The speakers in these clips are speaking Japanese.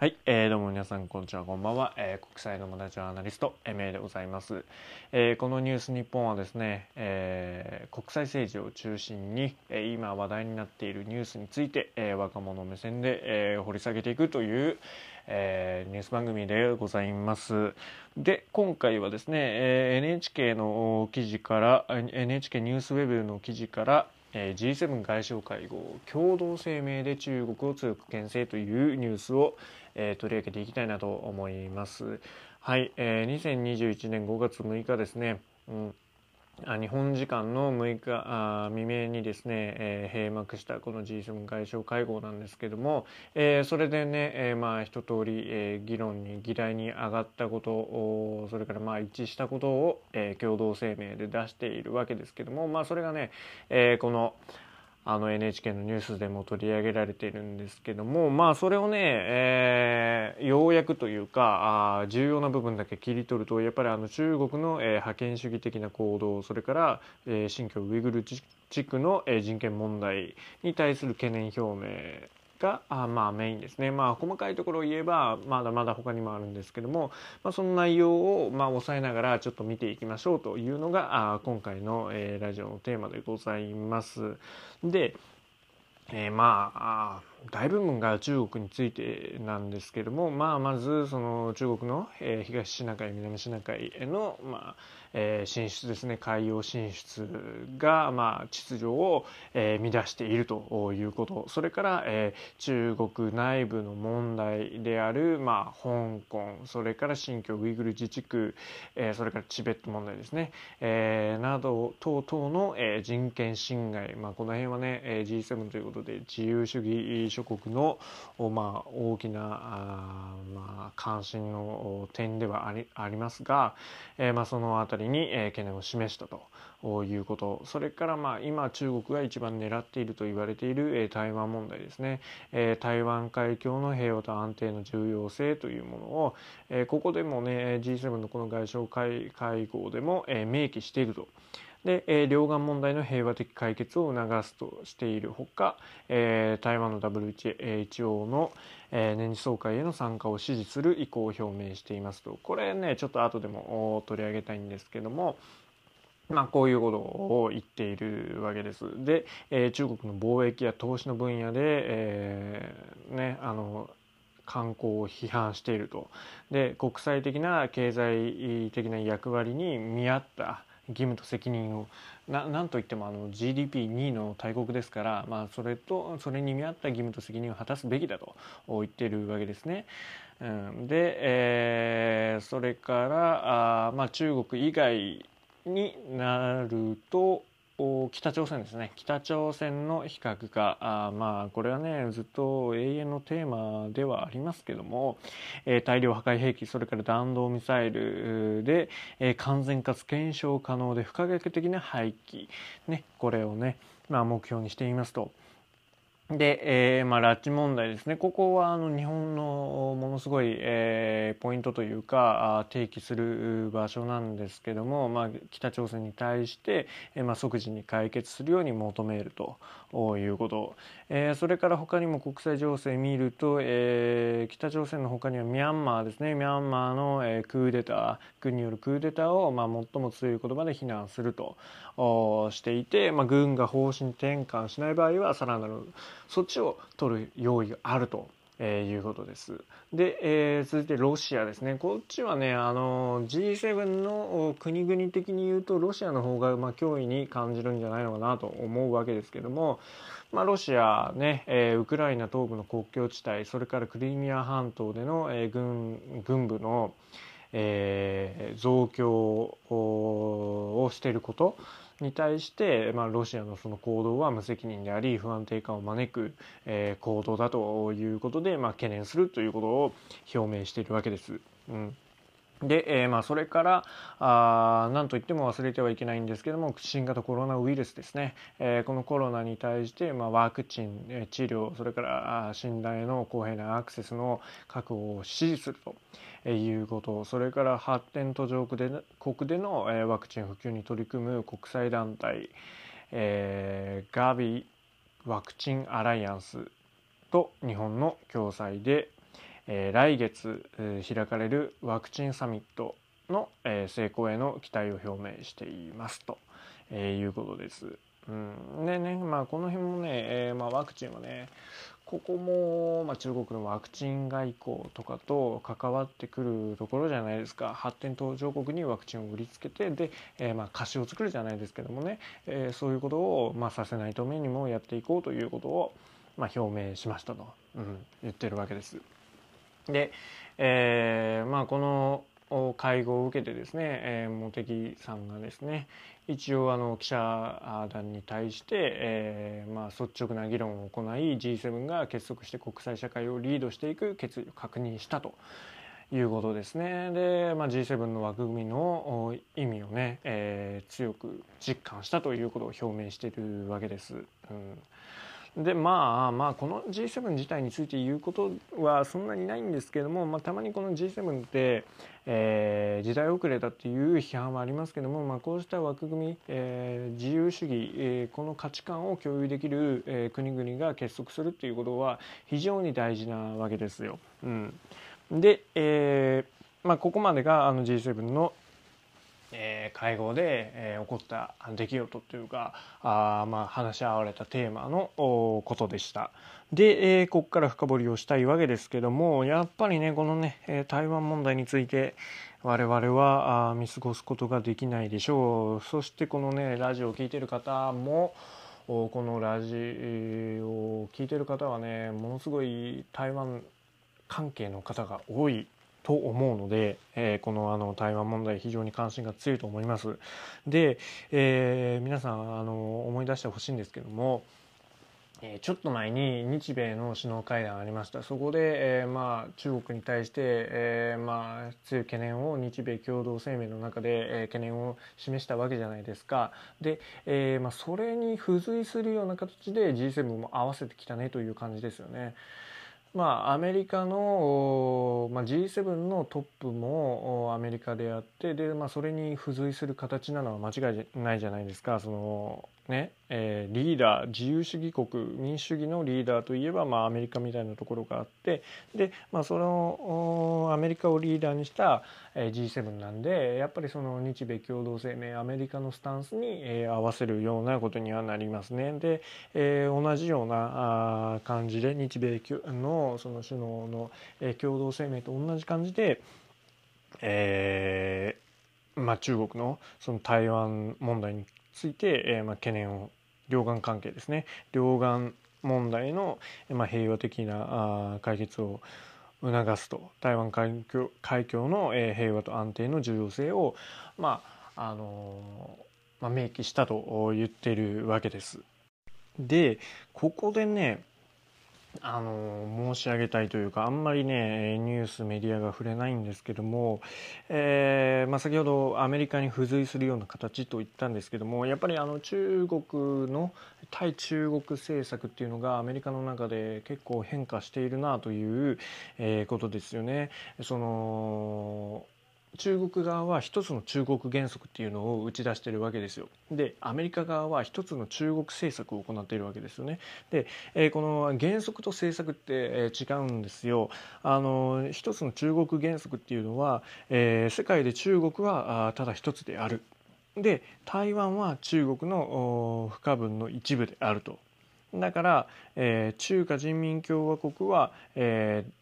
はい、えー、どうも皆さんこんにちはこんばんは、えー、国際友達ジャーナリスト MA でございます、えー、このニュース日本はですね、えー、国際政治を中心に、えー、今話題になっているニュースについて、えー、若者目線で、えー、掘り下げていくという、えー、ニュース番組でございます。で今回はですね、えー、NHK の記事から NHK ニュースウェブの記事からえー G7 外相会合共同声明で中国を強く牽制というニュースを、えー、取り上げていきたいなと思います。はい、えー、2021年5月6日ですね、うん日本時間の6日あ未明にですね、えー、閉幕したこの G7 外相会合なんですけども、えー、それでね、えー、まあ一通り、えー、議論に議題に上がったことそれからまあ一致したことを、えー、共同声明で出しているわけですけどもまあそれがね、えー、このあの NHK のニュースでも取り上げられているんですけどもまあそれをね、えー、要約というかあ重要な部分だけ切り取るとやっぱりあの中国の、えー、覇権主義的な行動それから、えー、新疆ウイグル地区の、えー、人権問題に対する懸念表明があまあメインですね。まあ細かいところを言えばまだまだ他にもあるんですけども、まあ、その内容をまあ抑えながらちょっと見ていきましょうというのがあ今回の、えー、ラジオのテーマでございます。で、えー、まあ大部分が中国についてなんですけれども、まあ、まずその中国の、えー、東シナ海南シナ海への、まあえー、進出ですね海洋進出が、まあ、秩序を、えー、乱しているということ。それから、えー、中国内部の問題である、まあ、香港それから新疆ウイグル自治区、えー、それからチベット問題ですね、えー、など等々の、えー、人権侵害、まあ、この辺はね、えー、G7 ということで自由主義諸国の、まあ、大きなあ、まあ、関心の点ではありありますが、えーまあ、その辺りに、え懸念を示したということそれからまあ今中国が一番狙っていると言われている、え台湾問題ですね、え台湾海峡の平和と安定の重要性というものを、えここでもね G7 のこの外相会会合でも、え明記していると。で、えー、両岸問題の平和的解決を促すとしているほか、えー、台湾の WHO の、えー、年次総会への参加を支持する意向を表明していますとこれねちょっと後でも取り上げたいんですけどもまあ、こういうことを言っているわけです。で、えー、中国の貿易や投資の分野で、えー、ね、あの観光を批判していると。で国際的な経済的な役割に見合った義務と責任をななんといってもあの GDP2 位の大国ですから、まあ、それとそれに見合った義務と責任を果たすべきだと言っているわけですね。うん、で、えー、それからあ、まあ、中国以外になると北朝鮮ですね。北朝鮮の非核化。あまあこれはねずっと永遠のテーマではありますけども、えー、大量破壊兵器それから弾道ミサイルで、えー、完全かつ検証可能で不可逆的な廃棄、ね、これをね、まあ、目標にしていますと。で、えー、まあ、拉致問題ですね。ここは、あの、日本のものすごい、えー、ポイントというか、提起する場所なんですけども、まあ、北朝鮮に対して、えー、まあ、即時に解決するように求めるということ。えー、それから他にも国際情勢見ると、えー、北朝鮮の他にはミャンマーですね。ミャンマーの、えー、クーデター、軍によるクーデターを、まあ、最も強い言葉で非難するとしていて、まあ、軍が方針転換しない場合は、さらなるそっちを取る用意があると。えー、いうことです。で、えー、続いてロシアですね。こっちはね、あの G7 の国々的に言うとロシアの方がまあ脅威に感じるんじゃないのかなと思うわけですけども、まあ、ロシアね、えー、ウクライナ東部の国境地帯、それからクリミア半島での、えー、軍軍部の、えー、増強をしていることに対して、まあ、ロシアのその行動は無責任であり不安定感を招く、えー、行動だということで、まあ、懸念するということを表明しているわけです。うんで、えー、まあそれからあ何といっても忘れてはいけないんですけども新型コロナウイルスですね、えー、このコロナに対して、まあ、ワクチン、え治療それから診断への公平なアクセスの確保を支持すると。いうことそれから発展途上国で国での、えワクチン普及に取り組む国際団体、えー、ガビワクチンアライアンスと日本の共催で、え、来月、開かれるワクチンサミットの、え、成功への期待を表明していますと、えいうことです。うん、でね、まあ、この辺もね、えまあ、ワクチンはねここも、まあ、中国のワクチン外交とかと関わってくるところじゃないですか発展途上国にワクチンを売りつけてで、えー、まあ貸しを作るじゃないですけどもね、えー、そういうことを、ま、させないためにもやっていこうということを、ま、表明しましたと、うん、言ってるわけです。で、えー、まあこの会合を受けてですね、えー、茂木さんがですね一応あの記者団に対して、えーまあ、率直な議論を行い G7 が結束して国際社会をリードしていく決意を確認したということですね。で、まあ、G7 の枠組みの意味をね、えー、強く実感したということを表明しているわけです。うんでまあまあこの G7 自体について言うことはそんなにないんですけども、まあ、たまにこの G7 って、えー、時代遅れだっていう批判はありますけども、まあ、こうした枠組み、えー、自由主義、えー、この価値観を共有できる、えー、国々が結束するっていうことは非常に大事なわけですよ。うん、で、えーまあ、ここまでがあの G7 のえー、会合で、えー、起こった出来事というかあ、まあ、話し合われたテーマのことでした。で、えー、ここから深掘りをしたいわけですけどもやっぱりねこのね、え台湾問題について我々はあ見過ごすことができないでしょうそしてこのねラジオを聴いてる方もこのラジオを聴いてる方はねものすごい台湾関係の方が多いと思うので、えー、このあの台湾問題非常に関心が強いと思います。で、えー、皆さんあの思い出してほしいんですけども、えちょっと前に日米の首脳会談ありましたそこで、えー、まあ、中国に対して、えー、まあ、強い懸念を日米共同声明の中で、えー、懸念を示したわけじゃないですかで、えまあ、それに付随するような形で G7 も合わせてきたねという感じですよね。まあ、アメリカの、まあ、G7 のトップもアメリカであってで、まあ、それに付随する形なのは間違いないじゃないですかそのねえー、リーダー自由主義国民主主義のリーダーといえば、まあ、アメリカみたいなところがあってで、まあ、そのアメリカをリーダーにした、えー、G7 なんでやっぱりその日米共同声明アメリカのスタンスに、えー、合わせるようなことにはなりますね。で、えー、同じようなあ感じで日米のその首脳の、え、共同声明と同じ感じで、えーまあ、中国のその台湾問題について、えー、まあ、懸念を両岸関係ですね両岸問題の、まあ、平和的なあ解決を促すと台湾海峡海峡の、えー、平和と安定の重要性を、まああのー、まあ、明記したと言ってるわけです。でここでねあの申し上げたいというかあんまりねニュースメディアが触れないんですけども、えーまあ、先ほどアメリカに付随するような形と言ったんですけどもやっぱりあの中国の対中国政策っていうのがアメリカの中で結構変化しているなという、え、ことですよね。その中国側は一つの中国原則っていうのを打ち出しているわけですよ。でアメリカ側は一つの中国政策を行っているわけですよね。で、えー、この原則と政策って、えー、違うんですよ。あの一つの中国原則っていうのは、えー、世界で中国はあただ一つである。で台湾は中国の不可分の一部であると。だから、えー、中華人民共和国は、えー、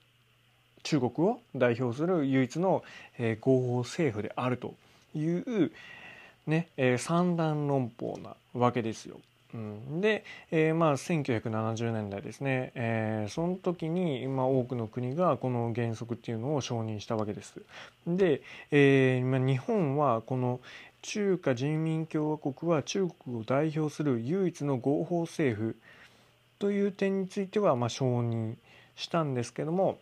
中国を代表する唯一の、えー、合法政府であるという、ねえー、三段論法なわけですよ。うん、で、えー、まあ1970年代ですね、えー、その時に、まあ、多くの国がこの原則っていうのを承認したわけです。で、えーまあ、日本はこの中華人民共和国は中国を代表する唯一の合法政府という点については、まあ、承認したんですけども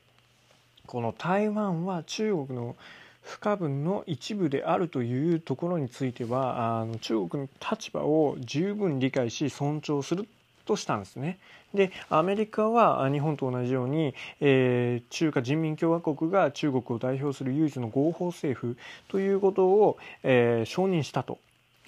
この台湾は中国の不可分の一部であるというところについてはあの中国の立場を十分理解し尊重するとしたんですね。でアメリカは日本と同じように、えー、中華人民共和国が中国を代表する唯一の合法政府ということを、えー、承認したと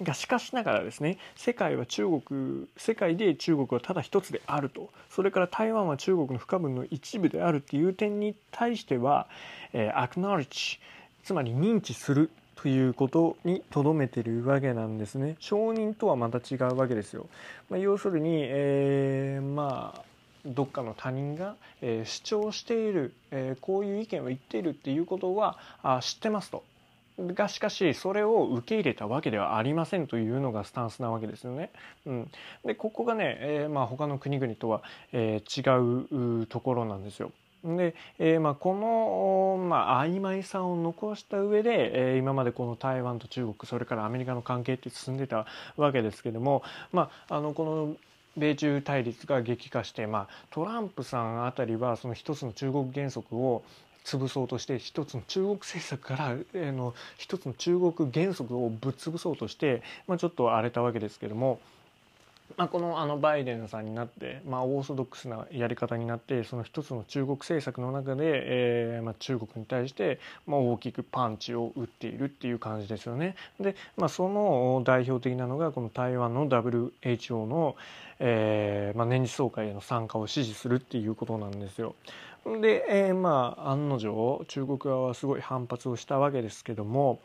がしかしながらですね世界は中国世界で中国はただ一つであると。それから台湾は中国の不可分の一部であるっていう点に対しては、えー、アクナルチつまり認知するということにとどめてるわけなんですね。承認とはまた違うわけですよ、まあ、要するに、えー、まあどっかの他人が、えー、主張している、えー、こういう意見を言っているっていうことはあ知ってますと。がしかしそれを受け入れたわけではありませんというのがスタンスなわけですよね。うん、でここがね、えーまあ、他の国々とは、えー、違うところなんですよ。で、えーまあ、この、まあ、曖昧さを残した上で、えー、今までこの台湾と中国それからアメリカの関係って進んでたわけですけども、まあ、あのこの米中対立が激化して、まあ、トランプさんあたりはその一つの中国原則を潰そうとして一つの中国政策から、えー、の一つの中国原則をぶっ潰そうとして、まあ、ちょっと荒れたわけですけども。まあ、このあのバイデンさんになって、まあ、オーソドックスなやり方になってその一つの中国政策の中で、えまあ、中国に対して、まあ、大きくパンチを打っているっていう感じですよね。で、まあ、その代表的なのがこの台湾の WHO の、えまあ、年次総会への参加を支持するっていうことなんですよ。で、えー、まあ案の定中国側はすごい反発をしたわけですけども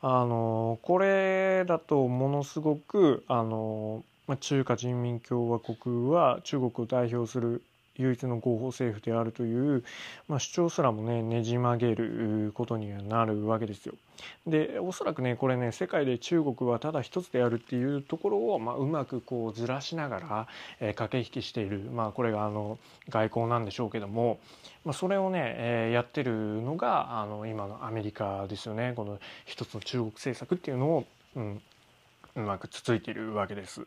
あのこれだとものすごくあのまあ、中華人民共和国は中国を代表する唯一の合法政府であるという、まあ、主張すらもねねじ曲げることにはなるわけですよ。でおそらくねこれね世界で中国はただ一つであるっていうところを、まあ、うまくこうずらしながら、えー、駆け引きしている、まあ、これがあの外交なんでしょうけども、まあ、それをね、えー、やってるのがあの今のアメリカですよねこの一つの中国政策っていうのを、うん、うまくつついているわけです。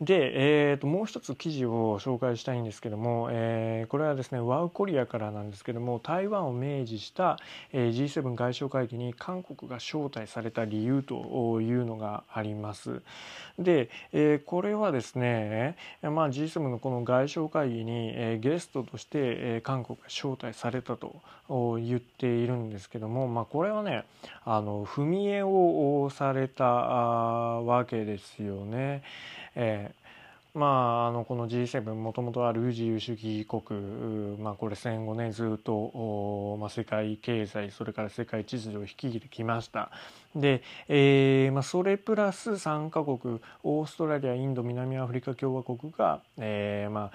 で、えー、ともう一つ記事を紹介したいんですけども、えー、これはですねワウコリアからなんですけども台湾を明示した、えー、G7 外相会議に韓国が招待された理由というのがあります。で、えー、これはですね、まあ、G7 のこの外相会議に、えー、ゲストとして、えー、韓国が招待されたと言っているんですけども、まあ、これはねあの踏み絵をされたわけですよね。えー、まあ、あのこの G7 もともとある自由主義国、まあ、これ戦後ねずっと、まあ、世界経済それから世界秩序を率いてきましたで、えーまあ、それプラス3カ国オーストラリアインド南アフリカ共和国が、えーまあ、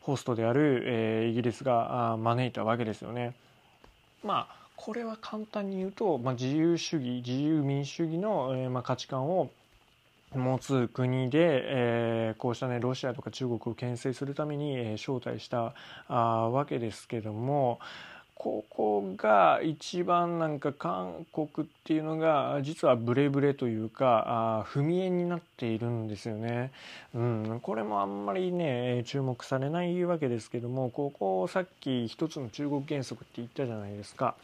ホストである、えー、イギリスが招いたわけですよね。まあこれは簡単に言うと、まあ、自由主義自由民主主義の、えーまあ、価値観を持つ国で、えー、こうしたねロシアとか中国を牽制するために、えー、招待したあわけですけどもここが一番なんか韓国っていうのが実はブレブレというかあ踏み絵になっているんですよね。うん、これもあんまりね注目されないわけですけどもここさっき一つの中国原則って言ったじゃないですか。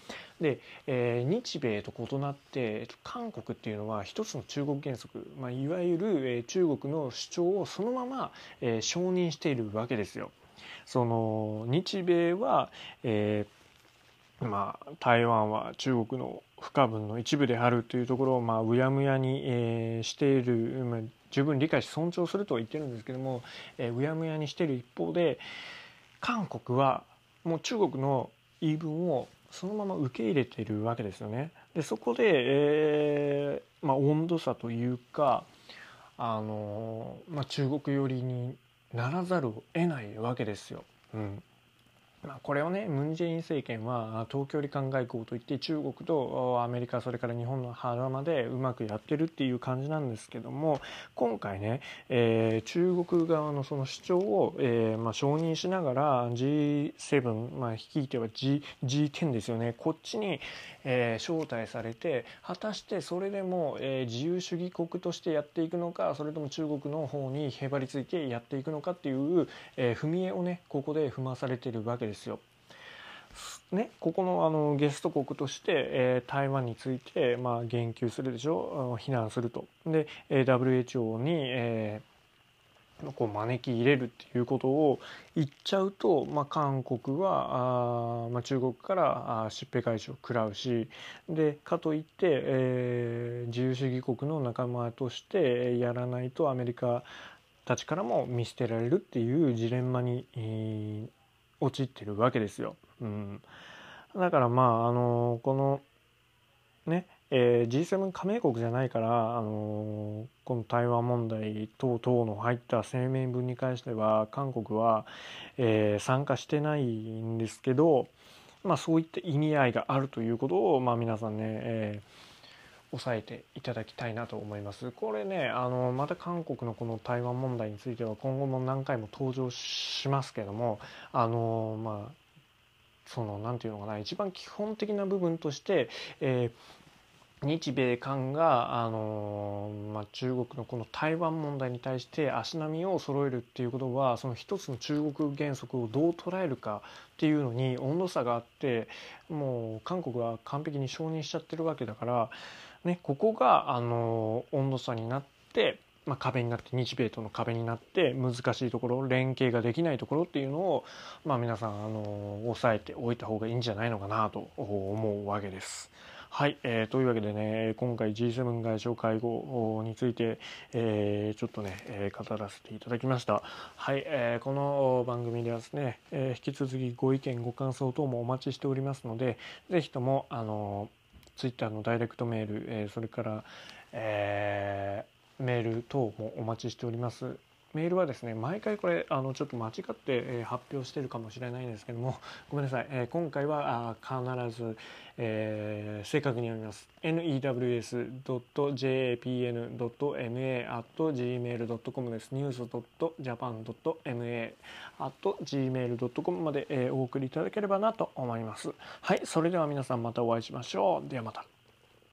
で、えー、日米と異なって韓国っていうのは一つの中国原則、まあ、いわゆる、えー、中国の主張をそのまま、えー、承認しているわけですよ。その日米は、えーまあ、台湾は中国の不可分の一部であるというところを、まあ、うやむやに、えー、している、まあ、十分理解し尊重するとは言ってるんですけども、えー、うやむやにしている一方で韓国はもう中国の言い分をそのまま受け入れているわけですよね。でそこで、えーまあ、温度差というかあの、まあ、中国寄りにならざるを得ないわけですよ。うんま、これをねムン・ジェイン政権は東距離間外交といって中国とアメリカそれから日本の腹までうまくやってるっていう感じなんですけども今回ね、えー、中国側のその主張を、えーまあ、承認しながら G7、まあ、率いては G G10 ですよね。こっちに、えー、招待されて果たしてそれでも、えー、自由主義国としてやっていくのかそれとも中国の方にへばりついてやっていくのかっていう、えー、踏み絵をねここで踏まされてるわけですですよ。ね、ここのあのゲスト国として、えー、台湾について、まあ、言及するでしょ非難すると。で、WHO に、えこう招き入れるっていうことを言っちゃうと、まあ、韓国はあ、まあ、中国からしっぺ返しを食らうしでかといって、えー、自由主義国の仲間としてやらないとアメリカたちからも見捨てられるっていうジレンマに、えー、陥ってるわけですよ。うん、だからまああのこのねえー、G7 加盟国じゃないから、あの、この台湾問題等々の入った声明文に関しては韓国は、えー、参加してないんですけど、まあ、そういった意味合いがあるということを、まあ、皆さんね、えー、抑えていただきたいなと思います。これねあのまた韓国のこの台湾問題については今後も何回も登場しますけどもあのまあそのなんていうのかな一番基本的な部分として、えー日米韓が、あのまあ、中国のこの台湾問題に対して足並みを揃えるっていうことはその一つの中国原則をどう捉えるかっていうのに温度差があってもう韓国は完璧に承認しちゃってるわけだから、ね、ここが、あの温度差になって、まあ、壁になって日米との壁になって難しいところ連携ができないところっていうのを、まあ、皆さん、あの押さえておいた方がいいんじゃないのかなと思うわけです。はい、えー、というわけでね今回 G7 外相会合について、えー、ちょっとね、えー、語らせていただきました。はい、えー、この番組ではですね、えー、引き続きご意見ご感想等もお待ちしておりますのでぜひともあの Twitter のダイレクトメール、えー、それから、えー、メール等もお待ちしております。メールはですね毎回これあのちょっと間違って、えー、発表してるかもしれないんですけども ごめんなさい、えー、今回はあ必ず、えー、正確に読みます。news.jpn.ma.gmail.com です。news.japan.ma.gmail.com まで、えー、お送りいただければなと思います。はいそれでは皆さんまたお会いしましょう。ではまた。